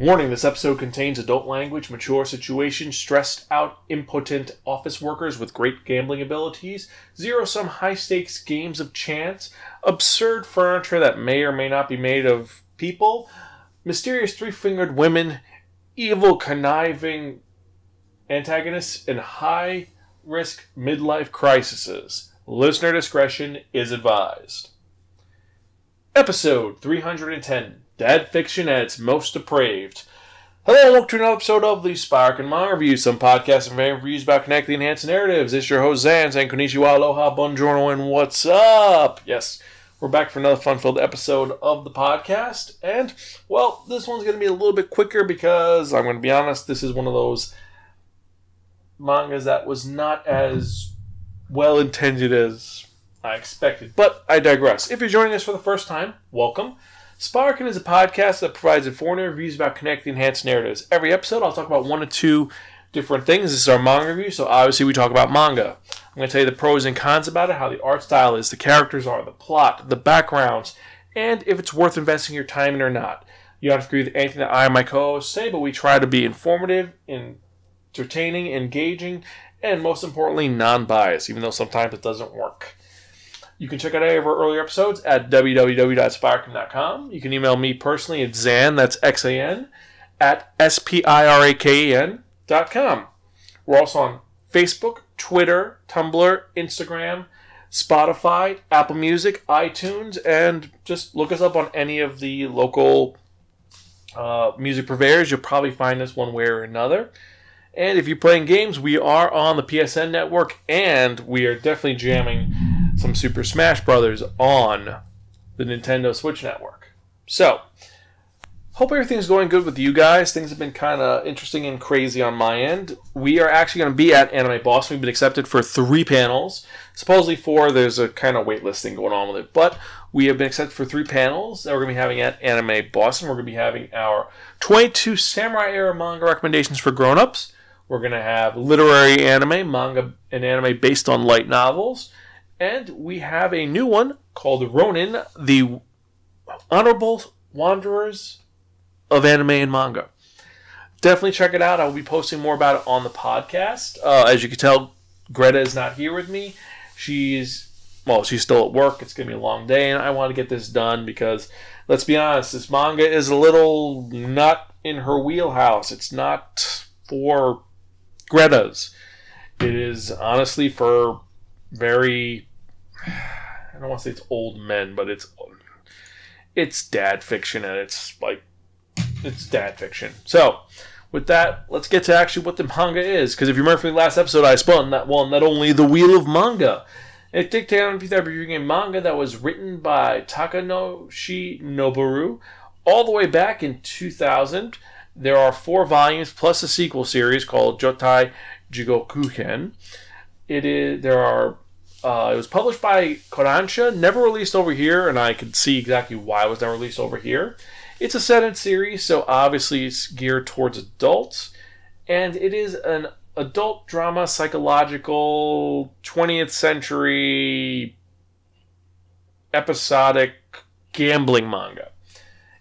Warning this episode contains adult language, mature situations, stressed out, impotent office workers with great gambling abilities, zero sum high stakes games of chance, absurd furniture that may or may not be made of people, mysterious three fingered women, evil conniving antagonists, and high risk midlife crises. Listener discretion is advised. Episode 310 Dad Fiction at its most depraved. Hello and welcome to another episode of the Spiraken Manga Review, some podcasts and fan reviews about connecting enhanced narratives. It's your host Zan saying konnichiwa, aloha, buongiorno, and what's up? Yes, we're back for another fun-filled episode of the podcast. And, well, this one's going to be a little bit quicker because, I'm going to be honest, this is one of those mangas that was not as well intended as I expected. But I digress. If you're joining us for the first time, welcome. Spiraken is a podcast that provides informative reviews about connecting enhanced narratives. Every episode, I'll talk about one or two different things. This is our manga review, so obviously we talk about manga. I'm going to tell you the pros and cons about it, how the art style is, the characters are, the plot, the backgrounds, and if it's worth investing your time in or not. You don't have to agree with anything that I and my co-hosts say, but we try to be informative, entertaining, engaging, and most importantly, non-biased, even though sometimes it doesn't work. You can check out any of our earlier episodes at www.spiraken.com. You can email me personally at Zan, that's X A N, at S P I R A K E N dot com. We're also on Facebook, Twitter, Tumblr, Instagram, Spotify, Apple Music, iTunes, and just look us up on any of the local uh, music purveyors. You'll probably find us one way or another. And if you're playing games, we are on the PSN network, and we are definitely jamming some Super Smash Brothers on the Nintendo Switch network. So, hope everything's going good with you guys. Things have been kind of interesting and crazy on my end. We are actually going to be at Anime Boston. We've been accepted for three panels. Supposedly four. There's a kind of waitlist thing going on with it, but we have been accepted for three panels that we're going to be having at Anime Boston. We're going to be having our 22 Samurai era manga recommendations for grown-ups. We're going to have literary anime, manga and anime based on light novels. And we have a new one called Ronin, the Honorable Wanderers of Anime and Manga. Definitely check it out. I will be posting more about it on the podcast. Uh, as you can tell, Greta is not here with me. She's, well, she's still at work. It's going to be a long day, and I want to get this done because, let's be honest, this manga is a little not in her wheelhouse. It's not for Greta's. It is honestly for very I don't want to say it's old men, but it's it's dad fiction and it's like it's dad fiction. So with that, let's get to actually what the manga is. Because if you remember from the last episode, I spun that one, not only the Wheel of Manga. It dictated on reviewing a manga that was written by Takanoshi Noboru all the way back in 2000. There are four volumes plus a sequel series called Jotai Jigokuken. It is there are uh, it was published by Kodansha, never released over here, and I could see exactly why it was never released over here. It's a seinen series, so obviously it's geared towards adults, and it is an adult drama, psychological, 20th century episodic gambling manga.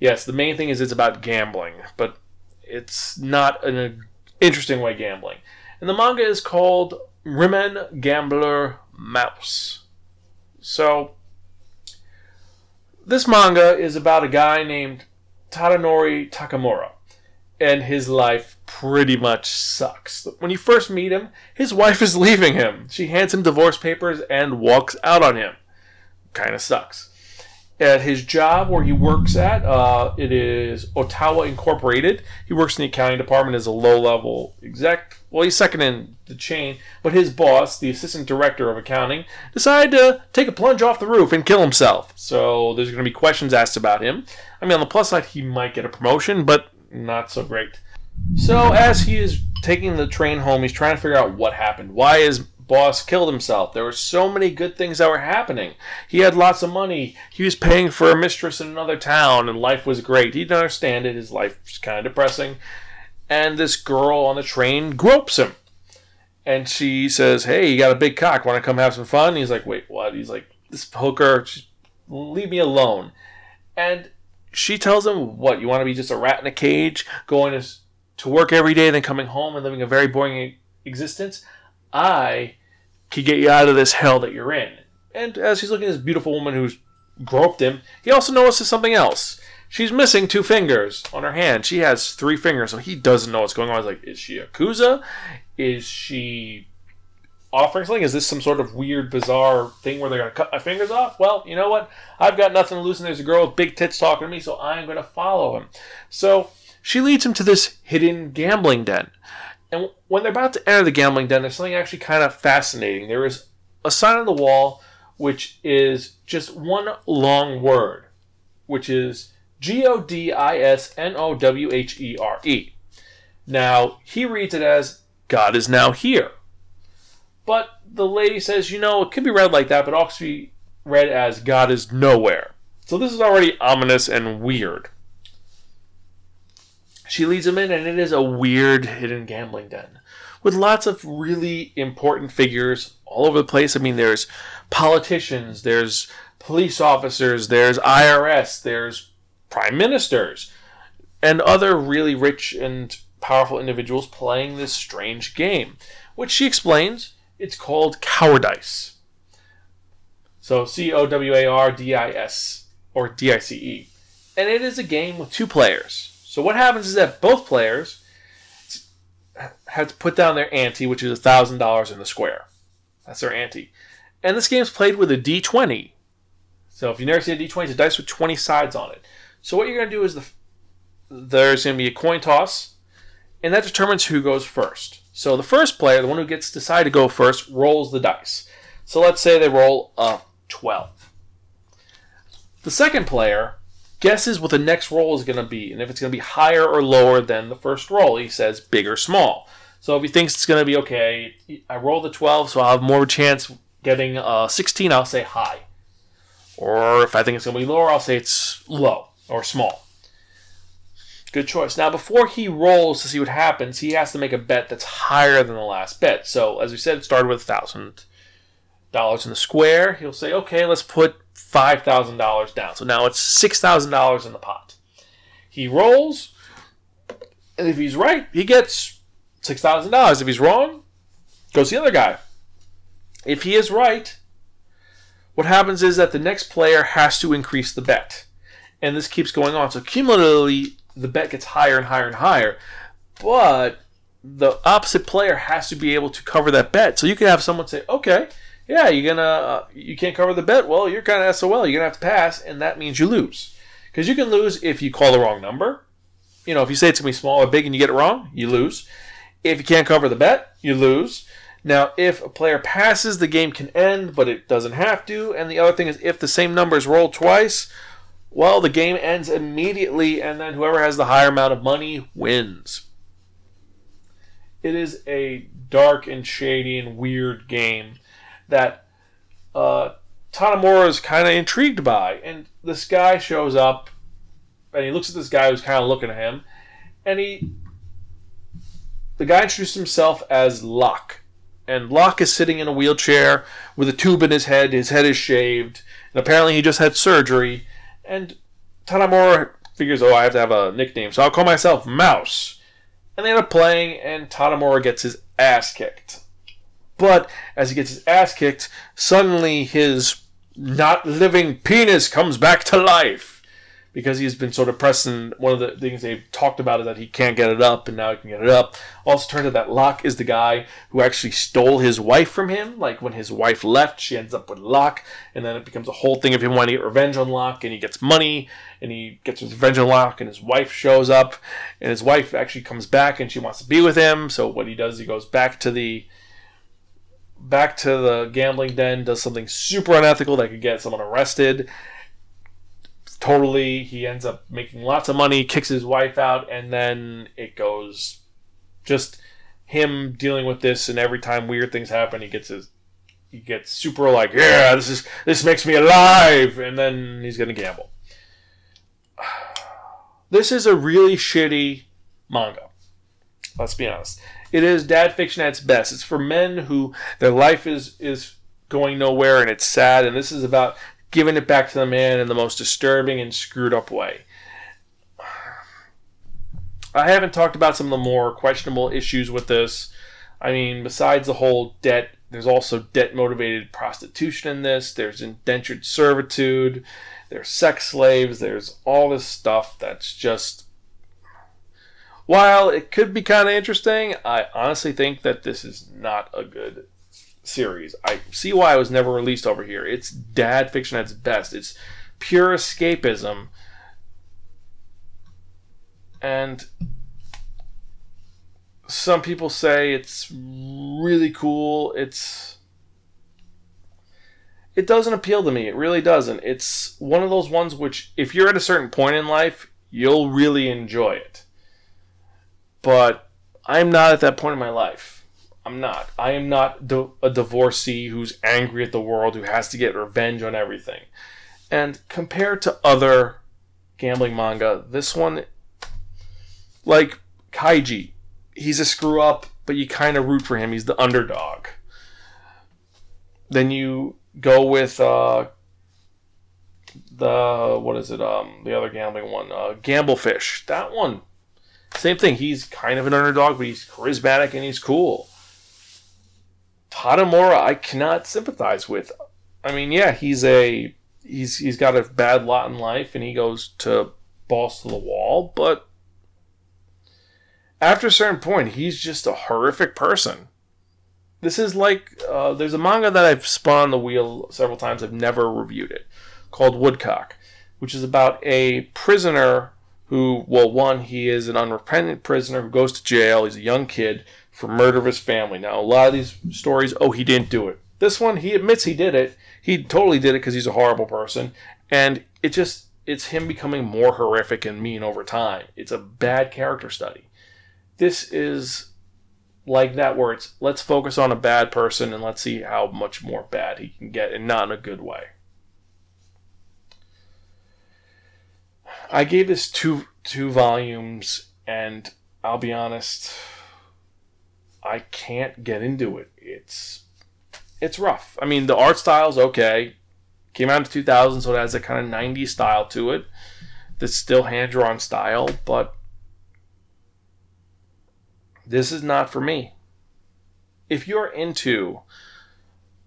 Yes, the main thing is it's about gambling, but it's not an interesting way gambling. And the manga is called Rimen Gambler Mouse. So, this manga is about a guy named Tadanori Takamura, and his life pretty much sucks. When you first meet him, his wife is leaving him. She hands him divorce papers and walks out on him. Kind of sucks. At his job where he works at, uh, it is Ottawa Incorporated. He works in the accounting department as a low level exec. Well, he's second in the chain, but his boss, the assistant director of accounting, decided to take a plunge off the roof and kill himself. So there's going to be questions asked about him. I mean, on the plus side, he might get a promotion, but not so great. So as he is taking the train home, he's trying to figure out what happened. Why is boss killed himself. There were so many good things that were happening. He had lots of money. He was paying for a mistress in another town, and life was great. He didn't understand it. His life was kind of depressing. And this girl on the train gropes him. And she says, Hey, you got a big cock. Want to come have some fun? he's like, Wait, what? He's like, This hooker, leave me alone. And she tells him, "What you want to be just a rat in a cage, going to to work every day, then coming home and living a very boring existence? I can get you out of this hell that you're in." And as he's looking at this beautiful woman who's groped him, he also notices something else. She's missing two fingers on her hand. She has three fingers, so he doesn't know what's going on. He's like, is she Yakuza? Is she offering something? Is this some sort of weird, bizarre thing where they're going to cut my fingers off? Well, you know what? I've got nothing to lose, and there's a girl with big tits talking to me, so I'm going to follow him. So she leads him to this hidden gambling den. And when they're about to enter the gambling den, there's something actually kind of fascinating. There is a sign on the wall which is just one long word, which is G O D I S N O W H E R E. Now, he reads it as God is now here. But the lady says, you know, it could be read like that, but also be read as God is nowhere. So this is already ominous and weird. She leads him in, and it is a weird hidden gambling den with lots of really important figures all over the place. I mean, there's politicians, there's police officers, there's IRS, there's prime ministers, and other really rich and powerful individuals playing this strange game, which she explains it's called cowardice. So C O W A R D I S or D I C E. And it is a game with two players. So what happens is that both players have to put down their ante, which is $1,000 in the square. That's their ante. And this game is played with a d20. So if you never see a d20, it's a dice with 20 sides on it. So what you're going to do is the there's going to be a coin toss, and that determines who goes first. So the first player, the one who gets to decide to go first, rolls the dice. So let's say they roll a 12. The second player guesses what the next roll is going to be, and if it's going to be higher or lower than the first roll, he says big or small. So if he thinks it's going to be okay, I roll the 12, so I'll have more chance getting a 16, I'll say high. Or if I think it's going to be lower, I'll say it's low or small. Good choice. Now, before he rolls to see what happens, he has to make a bet that's higher than the last bet. So, as we said, it started with $1,000 in the square. He'll say, okay, let's put $5,000 down. So now it's $6,000 in the pot. He rolls, and if he's right, he gets $6,000. If he's wrong, goes the other guy. If he is right, what happens is that the next player has to increase the bet. And this keeps going on. So cumulatively, the bet gets higher and higher and higher. But the opposite player has to be able to cover that bet. So you can have someone say, okay, yeah, you're gonna uh, you can't cover the bet. Well, you're kind of SOL. You're gonna have to pass, and that means you lose. Because you can lose if you call the wrong number. You know, if you say it's gonna be small or big and you get it wrong, you lose. If you can't cover the bet, you lose. Now, if a player passes, the game can end, but it doesn't have to. And the other thing is, if the same number is rolled twice, well, the game ends immediately, and then whoever has the higher amount of money wins. It is a dark and shady and weird game that uh, Tanemura is kind of intrigued by. And this guy shows up, and he looks at this guy who's kind of looking at him, and he. The guy introduced himself as Locke and Locke is sitting in a wheelchair with a tube in his head. His head is shaved, and apparently he just had surgery. And Tanemura figures, oh, I have to have a nickname, so I'll call myself Mouse. And they end up playing, and Tanemura gets his ass kicked. But as he gets his ass kicked, suddenly his not living penis comes back to life because he's been sort of pressing. One of the things they've talked about is that he can't get it up, and now he can get it up. Also, turns out that Locke is the guy who actually stole his wife from him. Like when his wife left, she ends up with Locke, and then it becomes a whole thing of him wanting to get revenge on Locke, and he gets money, and he gets revenge on Locke, and his wife shows up, and his wife actually comes back, and she wants to be with him. So what he does, he goes back to the back to the gambling den, does something super unethical that could get someone arrested, totally. He ends up making lots of money, kicks his wife out, and then it goes just him dealing with this. And every time weird things happen, he gets his he gets super like, yeah, this is this makes me alive, and then he's gonna gamble. This is a really shitty manga. Let's be honest. It is dad fiction at its best. It's for men who their life is is going nowhere and it's sad, and this is about giving it back to the man in the most disturbing and screwed up way. I haven't talked about some of the more questionable issues with this. I mean, besides the whole debt, there's also debt motivated prostitution in this, there's indentured servitude, there's sex slaves, there's all this stuff that's just. While it could be kind of interesting, I honestly think that this is not a good series. I see why it was never released over here. It's dad fiction at its best. It's pure escapism. And some people say it's really cool. It's it doesn't appeal to me. It really doesn't. It's one of those ones which if you're at a certain point in life, you'll really enjoy it. But I'm not at that point in my life. I'm not. I am not a divorcee who's angry at the world, who has to get revenge on everything. And compared to other gambling manga, this one, like Kaiji, he's a screw up, but you kind of root for him. He's the underdog. Then you go with uh, the what is it? Um, the other gambling one, uh, Gamblefish. That one, same thing. He's kind of an underdog, but he's charismatic and he's cool. Tadamora, I cannot sympathize with. I mean, yeah, he's a he's he's got a bad lot in life, and he goes to balls to the wall. But after a certain point, he's just a horrific person. This is like uh, there's a manga that I've spun on the wheel several times. I've never reviewed it, called Woodcock, which is about a prisoner who, well, one, he is an unrepentant prisoner who goes to jail. He's a young kid for murder of his family. Now, a lot of these stories, oh, he didn't do it. This one, he admits he did it. He totally did it because he's a horrible person. And it just, it's him becoming more horrific and mean over time. It's a bad character study. This is like that where it's let's focus on a bad person and let's see how much more bad he can get and not in a good way. I gave this two two volumes and I'll be honest I can't get into it. It's it's rough. I mean, the art style's okay. Came out in 2000, so it has a kind of 90s style to it. That's still hand drawn style, but this is not for me. If you're into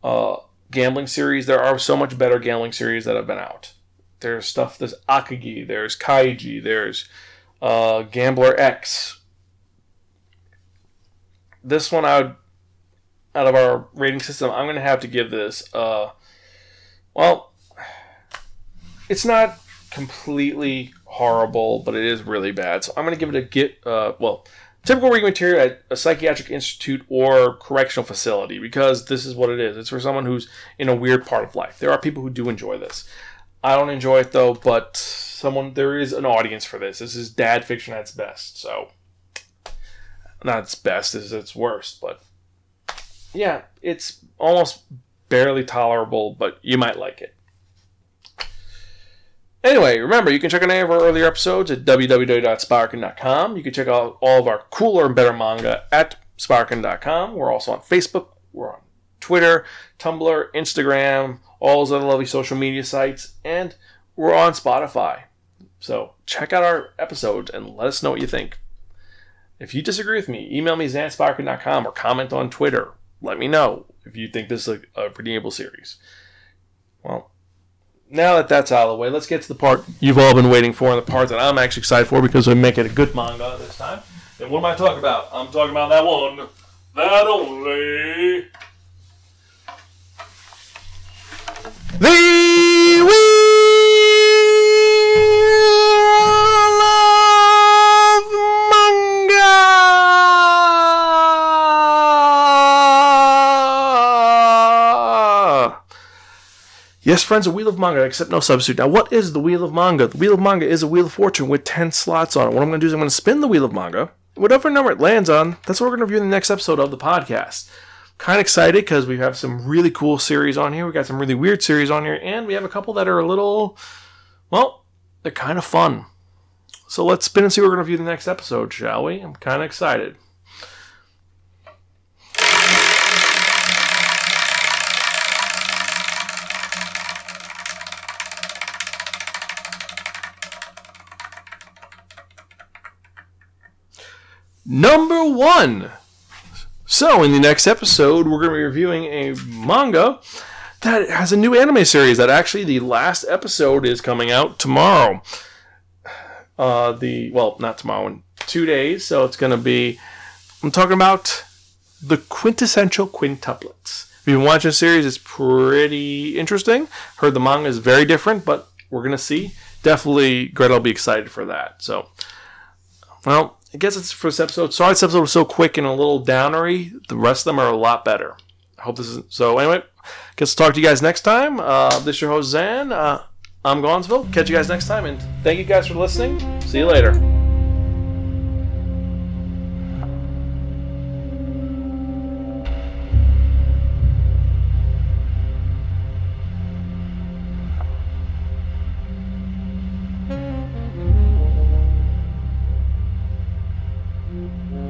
uh, gambling series, there are so much better gambling series that have been out. There's stuff. There's Akagi. There's Kaiji. There's uh, Gambler X this one I would out of our rating system, I'm gonna have to give this uh well it's not completely horrible, but it is really bad. So I'm gonna give it a get uh well typical reading material at a psychiatric institute or correctional facility because this is what it is. It's for someone who's in a weird part of life. There are people who do enjoy this. I don't enjoy it though, but someone there is an audience for this. This is dad fiction at its best. So not its best as its worst, but yeah, it's almost barely tolerable, but you might like it. Anyway, remember, you can check out any of our earlier episodes at www.spiraken.com. You can check out all of our cooler and better manga at spiraken.com. We're also on Facebook, we're on Twitter, Tumblr, Instagram, all those other lovely social media sites, and we're on Spotify. So check out our episodes and let us know what you think. If you disagree with me, email me zanspiraken.com or comment on Twitter. Let me know if you think this is a, a redeemable series. Well, now that that's out of the way, let's get to the part you've all been waiting for, and the part that I'm actually excited for because we make it a good manga this time. And what am I talking about? I'm talking about that one, that only. The Yes, friends, a Wheel of Manga, except no substitute. Now, what is the Wheel of Manga? The Wheel of Manga is a Wheel of Fortune with 10 slots on it. What I'm going to do is I'm going to spin the Wheel of Manga. Whatever number it lands on, that's what we're going to review in the next episode of the podcast. Kind of excited because we have some really cool series on here. We got some really weird series on here, and we have a couple that are a little, well, they're kind of fun. So let's spin and see what we're going to review the next episode, shall we? I'm kind of excited. Number one. So, in the next episode, we're going to be reviewing a manga that has a new anime series that actually the last episode is coming out tomorrow. Uh, the well, not tomorrow, in two days. So it's going to be. I'm talking about the quintessential quintuplets. If you've been watching the series, it's pretty interesting. Heard the manga is very different, but we're going to see. Definitely, Greta will be excited for that. So, well, I guess it's for this episode. Sorry, this episode was so quick and a little downery. The rest of them are a lot better. I hope this is so. Anyway, guess I'll talk to you guys next time. Uh, this is your host Zan. Uh, I'm Gonzville. Catch you guys next time, and thank you guys for listening. See you later. Mm-hmm.